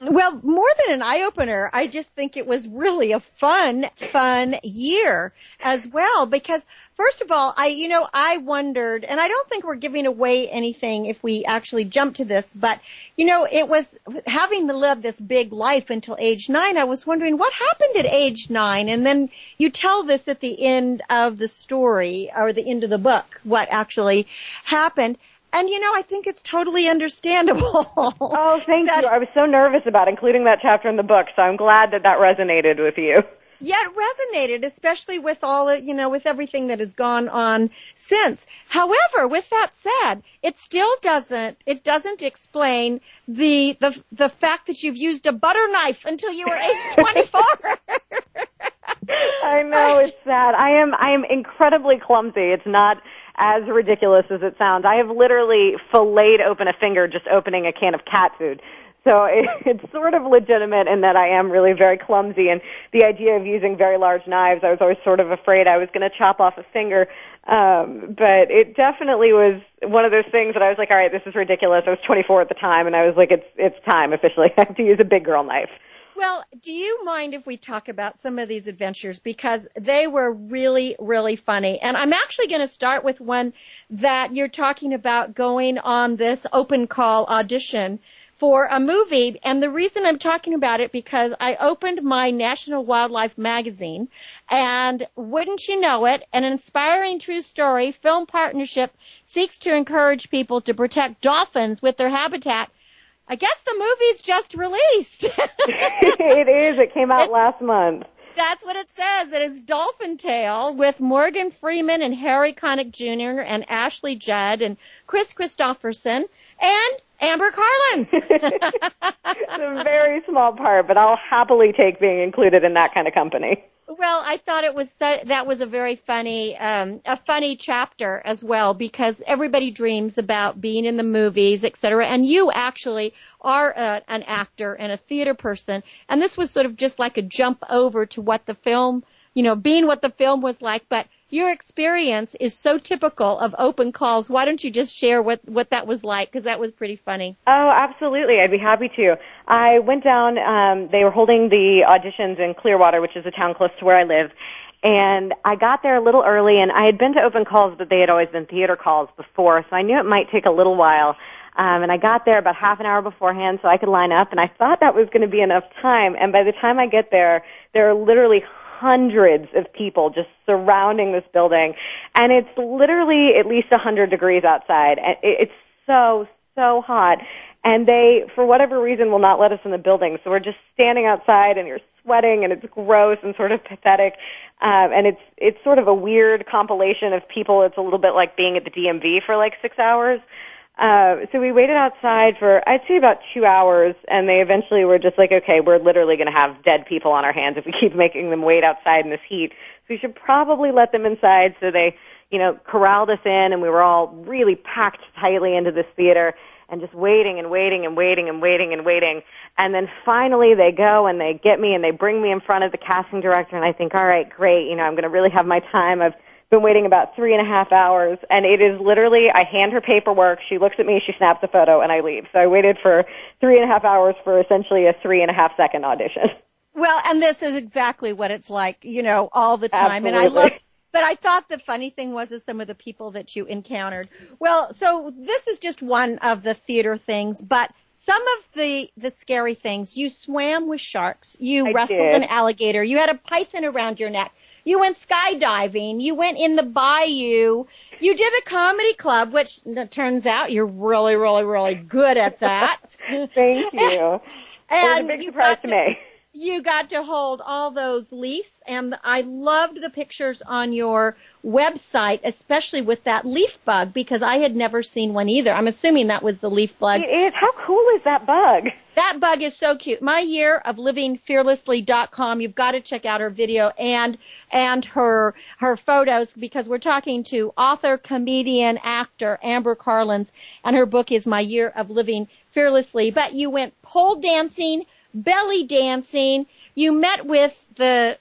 Well, more than an eye opener, I just think it was really a fun, fun year as well because first of all, I, you know, I wondered, and I don't think we're giving away anything if we actually jump to this, but you know, it was having to live this big life until age nine. I was wondering what happened at age nine. And then you tell this at the end of the story or the end of the book, what actually happened. And you know, I think it's totally understandable. oh, thank you. I was so nervous about including that chapter in the book, so I'm glad that that resonated with you. Yeah, it resonated, especially with all, you know, with everything that has gone on since. However, with that said, it still doesn't, it doesn't explain the, the, the fact that you've used a butter knife until you were age 24. I know, it's sad. I am, I am incredibly clumsy. It's not, as ridiculous as it sounds. I have literally filleted open a finger just opening a can of cat food. So it, it's sort of legitimate in that I am really very clumsy and the idea of using very large knives, I was always sort of afraid I was going to chop off a finger. Um, but it definitely was one of those things that I was like, all right, this is ridiculous. I was 24 at the time and I was like, it's, it's time officially. I have to use a big girl knife. Well, do you mind if we talk about some of these adventures because they were really, really funny. And I'm actually going to start with one that you're talking about going on this open call audition for a movie. And the reason I'm talking about it because I opened my National Wildlife magazine and wouldn't you know it, an inspiring true story film partnership seeks to encourage people to protect dolphins with their habitat I guess the movie's just released. it is. It came out it's, last month. That's what it says. It is Dolphin Tale with Morgan Freeman and Harry Connick Jr. and Ashley Judd and Kris Kristofferson and Amber Karlins. it's a very small part, but I'll happily take being included in that kind of company. Well, I thought it was that was a very funny, um, a funny chapter as well because everybody dreams about being in the movies, etc. And you actually are a, an actor and a theater person, and this was sort of just like a jump over to what the film, you know, being what the film was like, but your experience is so typical of open calls. Why don't you just share what, what that was like? Because that was pretty funny. Oh, absolutely. I'd be happy to. I went down, um, they were holding the auditions in Clearwater, which is a town close to where I live. And I got there a little early, and I had been to open calls, but they had always been theater calls before, so I knew it might take a little while. Um, and I got there about half an hour beforehand so I could line up, and I thought that was going to be enough time. And by the time I get there, there are literally hundreds of people just surrounding this building, and it's literally at least a 100 degrees outside. And it's so so hot, and they, for whatever reason, will not let us in the building. So we're just standing outside, and you're sweating and it's gross and sort of pathetic. Um, and it's it's sort of a weird compilation of people. It's a little bit like being at the DMV for like six hours. Uh, so we waited outside for I'd say about two hours, and they eventually were just like, okay, we're literally going to have dead people on our hands if we keep making them wait outside in this heat. So we should probably let them inside. So they, you know, corralled us in, and we were all really packed tightly into this theater and just waiting and waiting and waiting and waiting and waiting. And then finally they go and they get me and they bring me in front of the casting director and I think, all right, great, you know, I'm going to really have my time. I've been waiting about three and a half hours and it is literally, I hand her paperwork, she looks at me, she snaps a photo and I leave. So I waited for three and a half hours for essentially a three and a half second audition. Well, and this is exactly what it's like, you know, all the time. Absolutely. And I love, but I thought the funny thing was is some of the people that you encountered. Well, so this is just one of the theater things, but some of the the scary things. You swam with sharks. You I wrestled did. an alligator. You had a python around your neck. You went skydiving. You went in the bayou. You did the comedy club, which turns out you're really, really, really good at that. Thank you. it was a big surprise got to me. You got to hold all those leaves and I loved the pictures on your website, especially with that leaf bug because I had never seen one either. I'm assuming that was the leaf bug. It is. How cool is that bug? That bug is so cute. My year of living fearlessly.com. You've got to check out her video and, and her, her photos because we're talking to author, comedian, actor Amber Karlins and her book is My Year of Living Fearlessly. But you went pole dancing, belly dancing. You met with the,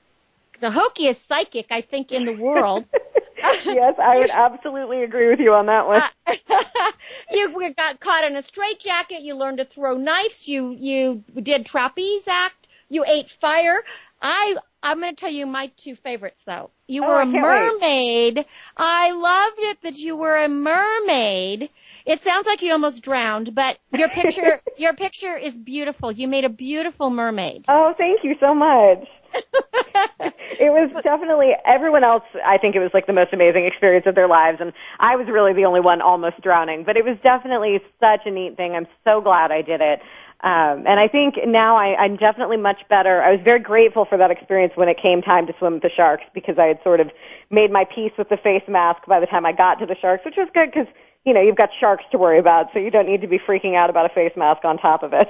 the hokiest psychic I think in the world. yes, I would absolutely agree with you on that one. you got caught in a straitjacket. You learned to throw knives. You you did trapeze act. You ate fire. I I'm going to tell you my two favorites though. You Oh, were a can't wait. mermaid. I loved it that you were a mermaid. It sounds like you almost drowned, but your picture your picture is beautiful. You made a beautiful mermaid. Oh, thank you so much. it was definitely everyone else. I think it was like the most amazing experience of their lives, and I was really the only one almost drowning. But it was definitely such a neat thing. I'm so glad I did it. Um, and I think now I, I'm definitely much better. I was very grateful for that experience when it came time to swim with the sharks because I had sort of made my peace with the face mask by the time I got to the sharks, which was good because you know you've got sharks to worry about, so you don't need to be freaking out about a face mask on top of it.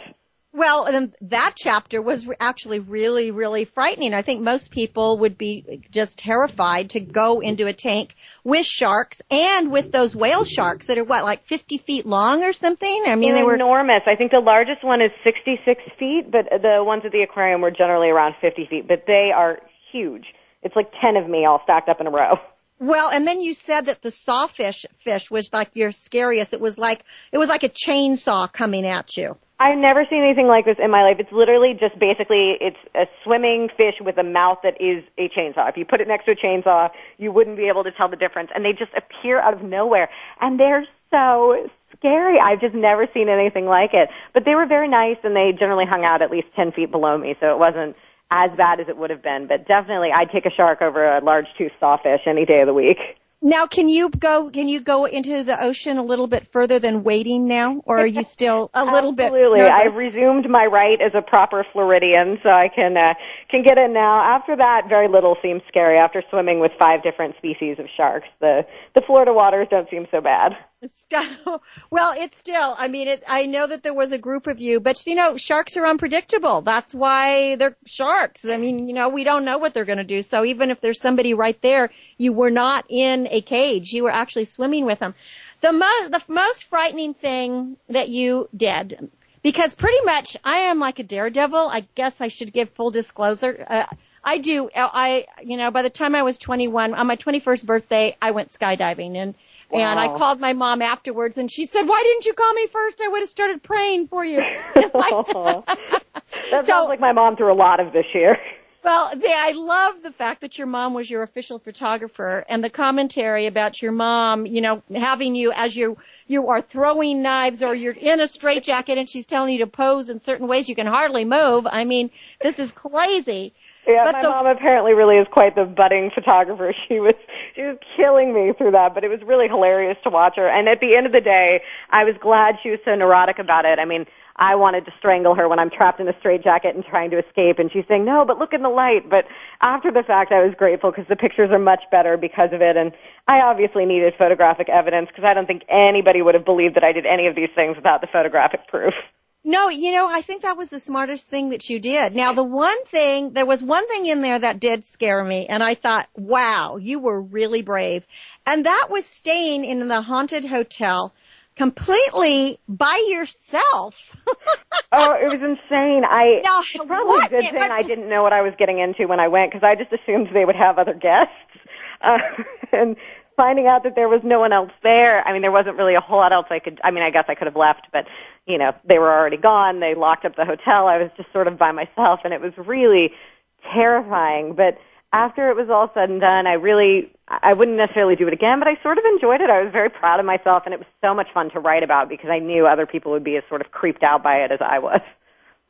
Well, and that chapter was actually really, really frightening. I think most people would be just terrified to go into a tank with sharks and with those whale sharks that are what, like 50 feet long or something? I mean, They're they were enormous. I think the largest one is 66 feet, but the ones at the aquarium were generally around 50 feet. But they are huge. It's like 10 of me all stacked up in a row. Well, and then you said that the sawfish fish was like your scariest. It was like it was like a chainsaw coming at you. I've never seen anything like this in my life. It's literally just basically it's a swimming fish with a mouth that is a chainsaw. If you put it next to a chainsaw, you wouldn't be able to tell the difference. And they just appear out of nowhere. And they're so scary. I've just never seen anything like it. But they were very nice and they generally hung out at least 10 feet below me, so it wasn't as bad as it would have been. But definitely I'd take a shark over a large tooth sawfish any day of the week. Now, can you go? Can you go into the ocean a little bit further than wading now, or are you still a little bit? Absolutely. nervous? I've resumed my right as a proper Floridian, so I can uh, can get in now. After that, very little seems scary. After swimming with five different species of sharks, the the Florida waters don't seem so bad. Well, it's still. I mean, it, I know that there was a group of you, but you know, sharks are unpredictable. That's why they're sharks. I mean, you know, we don't know what they're going to do. So even if there's somebody right there, you were not in a cage. You were actually swimming with them. The most, the most frightening thing that you did, because pretty much I am like a daredevil. I guess I should give full disclosure. Uh, I do. I, you know, by the time I was 21, on my 21st birthday, I went skydiving and. And I called my mom afterwards and she said, why didn't you call me first? I would have started praying for you. Like, That sounds like my mom through a lot of this year. well, they, I love the fact that your mom was your official photographer and the commentary about your mom, you know, having you as you, you are throwing knives or you're in a straitjacket and she's telling you to pose in certain ways you can hardly move. I mean, this is crazy. Yeah, But my the- mom apparently really is quite the budding photographer. She was she was killing me through that, but it was really hilarious to watch her. And at the end of the day, I was glad she was so neurotic about it. I mean, I wanted to strangle her when I'm trapped in a straitjacket and trying to escape, and she's saying, no, but look in the light. But after the fact, I was grateful because the pictures are much better because of it, and I obviously needed photographic evidence because I don't think anybody would have believed that I did any of these things without the photographic proof. No, you know, I think that was the smartest thing that you did. Now, the one thing, there was one thing in there that did scare me, and I thought, wow, you were really brave. And that was staying in the haunted hotel completely by yourself. oh, it was insane. I Now, it's probably what- a good thing I didn't know what I was getting into when I went because I just assumed they would have other guests. Uh, and finding out that there was no one else there, I mean, there wasn't really a whole lot else I could. I mean, I guess I could have left, but you know, they were already gone. They locked up the hotel. I was just sort of by myself, and it was really terrifying. But after it was all said and done, I really, I wouldn't necessarily do it again, but I sort of enjoyed it. I was very proud of myself, and it was so much fun to write about because I knew other people would be as sort of creeped out by it as I was.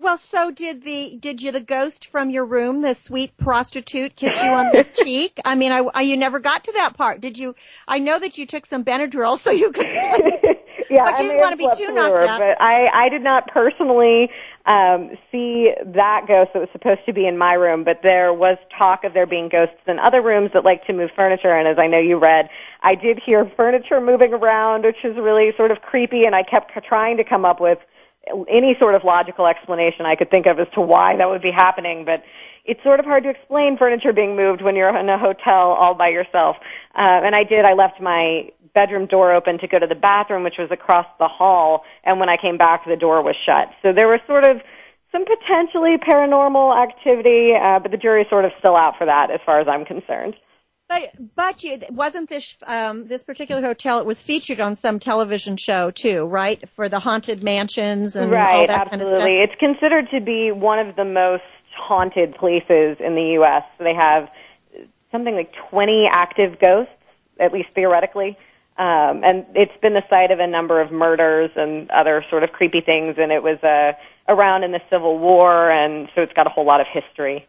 Well, so did the did you the ghost from your room, the sweet prostitute, kiss you on the cheek? I mean, I, I you never got to that part, did you? I know that you took some Benadryl so you could sleep, yeah, but you may didn't want to be too knocked her, out. But I, I did not personally um, see that ghost that was supposed to be in my room, but there was talk of there being ghosts in other rooms that like to move furniture, and as I know you read, I did hear furniture moving around, which is really sort of creepy, and I kept trying to come up with any sort of logical explanation I could think of as to why that would be happening, but it's sort of hard to explain furniture being moved when you're in a hotel all by yourself. Uh, and I did, I left my bedroom door open to go to the bathroom, which was across the hall, and when I came back, the door was shut. So there was sort of some potentially paranormal activity, uh, but the jury's sort of still out for that as far as I'm concerned. But but you wasn't this um this particular hotel? It was featured on some television show too, right? For the haunted mansions and all that kind of stuff. absolutely. It's considered to be one of the most haunted places in the U.S. They have something like 20 active ghosts, at least theoretically. Um, and it's been the site of a number of murders and other sort of creepy things, and it was uh, around in the Civil War, and so it's got a whole lot of history.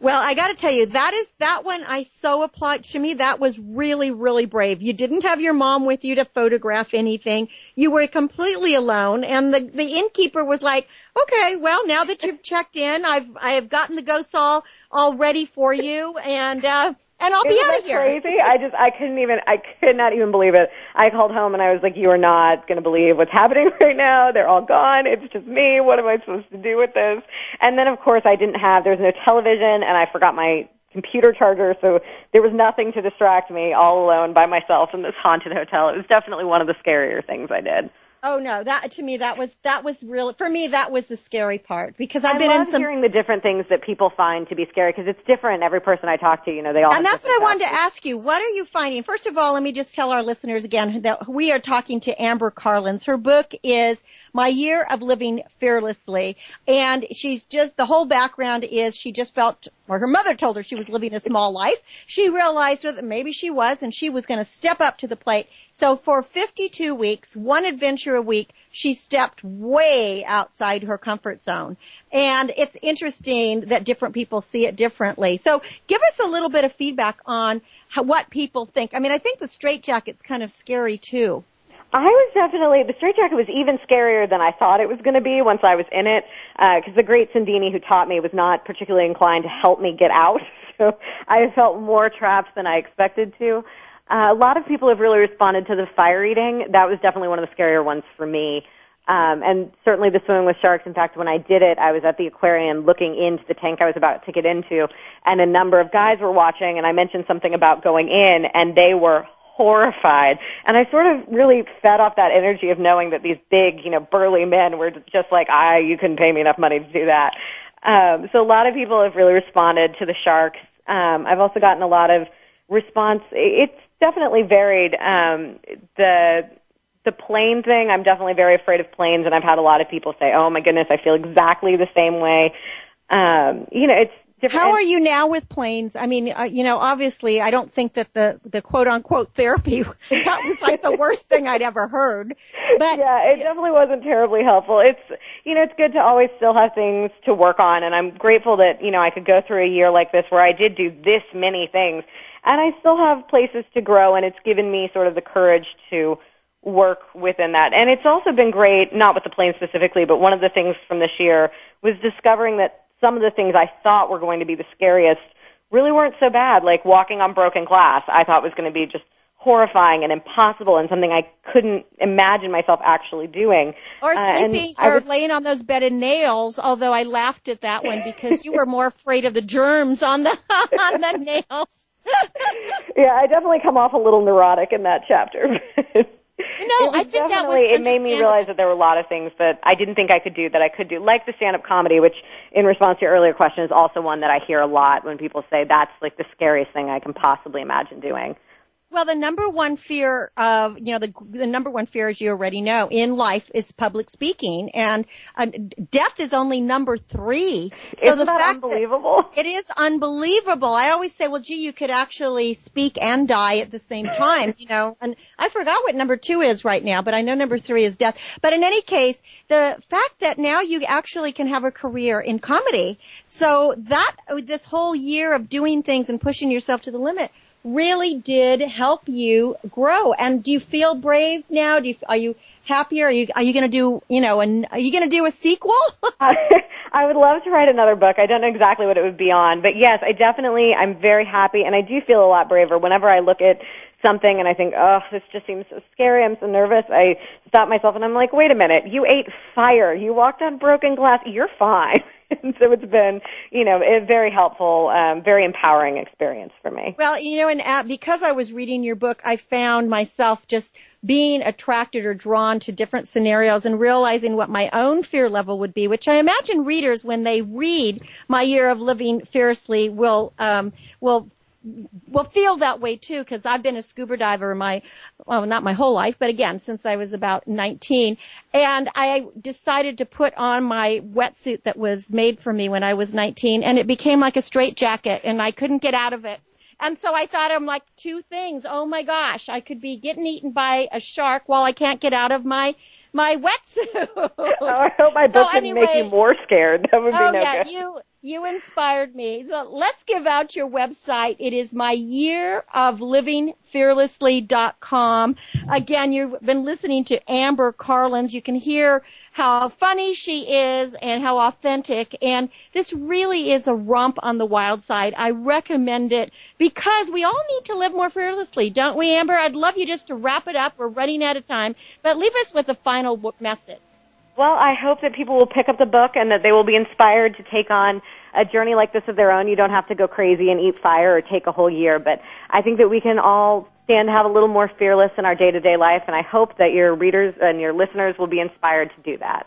Well, I got to tell you, that is that one I so applaud. To me, that was really, really brave. You didn't have your mom with you to photograph anything. You were completely alone, and the the innkeeper was like, "Okay, well, now that you've checked in, I've I have gotten the ghosts all all ready for you, and uh, and I'll be Isn't out that of here." Crazy! I just I couldn't even I could not even believe it. I called home and I was like, "You are not going to believe what's happening right now. They're all gone. It's just me. What am I supposed to do with this?" And then of course I didn't have there was no television and I forgot my computer charger, so there was nothing to distract me all alone by myself in this haunted hotel. It was definitely one of the scarier things I did. Oh no, that to me that was that was real for me that was the scary part because I've I been in some hearing the different things that people find to be scary because it's different. Every person I talk to, you know, they all. And that's what I wanted to ask you. What are you finding? First of all, let me just tell our listeners again that we are talking to Amber Karlins. Her book is My Year of Living Fearlessly. And she's just, the whole background is she just felt, or her mother told her she was living a small life. She realized that maybe she was and she was going to step up to the plate. So for 52 weeks, one adventure a week, she stepped way outside her comfort zone. And it's interesting that different people see it differently. So give us a little bit of feedback on how, what people think. I mean, I think the straitjacket's kind of scary too. I was definitely the straitjacket was even scarier than I thought it was going to be once I was in it, because the great Sandini who taught me was not particularly inclined to help me get out, so I felt more trapped than I expected to. Uh, a lot of people have really responded to the fire eating. That was definitely one of the scarier ones for me. Um, and certainly the swimming with sharks. In fact, when I did it, I was at the aquarium looking into the tank I was about to get into, and a number of guys were watching, and I mentioned something about going in, and they were horrified. And I sort of really fed off that energy of knowing that these big, you know, burly men were just like, I, you couldn't pay me enough money to do that. Um, so a lot of people have really responded to the sharks. Um, I've also gotten a lot of response. It's definitely varied. Um, the the plane thing, I'm definitely very afraid of planes, and I've had a lot of people say, "Oh my goodness, I feel exactly the same way." Um, you know, it's. How are you now with planes? I mean, uh, you know, obviously, I don't think that the the quote unquote therapy that was like the worst thing I'd ever heard. But yeah, it definitely wasn't terribly helpful. It's you know, it's good to always still have things to work on, and I'm grateful that you know I could go through a year like this where I did do this many things, and I still have places to grow, and it's given me sort of the courage to work within that. And it's also been great, not with the plane specifically, but one of the things from this year was discovering that some of the things I thought were going to be the scariest really weren't so bad. Like walking on broken glass, I thought was going to be just horrifying and impossible and something I couldn't imagine myself actually doing. Or Uh, and sleeping I or was- laying on those bedded nails, although I laughed at that one because you were more afraid of the germs on the on the nails. yeah, I definitely come off a little neurotic in that chapter. No, I think that was definitely it made me realize that there were a lot of things that I didn't think I could do that I could do, like the stand-up comedy, which, in response to your earlier question, is also one that I hear a lot when people say that's like the scariest thing I can possibly imagine doing. Well, the number one fear of, you know, the, the number one fear, as you already know, in life is public speaking, and uh, death is only number three. So Isn't the that fact unbelievable? That it is unbelievable. I always say, well, gee, you could actually speak and die at the same time, you know. And I forgot what number two is right now, but I know number three is death. But in any case, the fact that now you actually can have a career in comedy, so that this whole year of doing things and pushing yourself to the limit really did help you grow. And do you feel brave now? Do you, are you happier? Are you are you going to do you know? And are you going to do a sequel? I would love to write another book. I don't know exactly what it would be on, but yes, I definitely, I'm very happy, and I do feel a lot braver whenever I look at something and I think, oh, this just seems so scary. I'm so nervous. I stop myself and I'm like, wait a minute, you ate fire. You walked on broken glass. You're fine. and so it's been, you know, a very helpful, um, very empowering experience for me. Well, you know, and uh, because I was reading your book, I found myself just being attracted or drawn to different scenarios and realizing what my own fear level would be, which I imagine readers, when they read My Year of Living Fearlessly, will um, will will feel that way too because I've been a scuba diver my well not my whole life but again since I was about 19 and I decided to put on my wetsuit that was made for me when I was 19 and it became like a straight jacket and I couldn't get out of it and so I thought I'm like two things oh my gosh I could be getting eaten by a shark while I can't get out of my my wetsuit Oh, I hope my book So didn't make you more scared. That would be oh no yeah, good. you you inspired me. So let's give out your website. It is my year of living fearlessly.com. Again, you've been listening to Amber Karlins. You can hear how funny she is and how authentic. And this really is a romp on the wild side. I recommend it because we all need to live more fearlessly, don't we, Amber? I'd love you just to wrap it up. We're running out of time, but leave us with a final message. Well, I hope that people will pick up the book and that they will be inspired to take on a journey like this of their own. You don't have to go crazy and eat fire or take a whole year, but I think that we can all stand to have a little more fearless in our day-to-day life, and I hope that your readers and your listeners will be inspired to do that.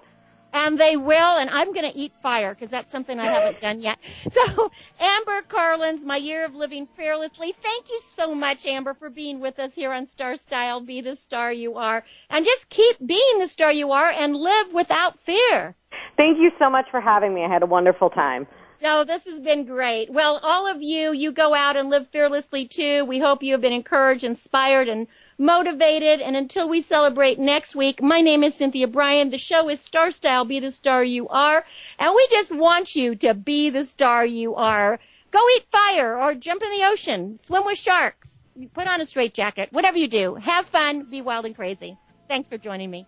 And they will, and I'm to eat fire because that's something I haven't done yet. So, Amber Karlins, my year of living fearlessly. Thank you so much, Amber, for being with us here on Star Style. Be the star you are, and just keep being the star you are, and live without fear. Thank you so much for having me. I had a wonderful time. No, this has been great. Well, all of you, you go out and live fearlessly too. We hope you have been encouraged, inspired, and motivated. And until we celebrate next week, my name is Cynthia Brian. The show is Star Style, Be the Star You Are. And we just want you to be the star you are. Go eat fire or jump in the ocean, swim with sharks, put on a straight jacket, whatever you do. Have fun, be wild and crazy. Thanks for joining me.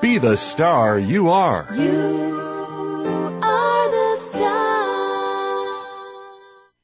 be the star you are. You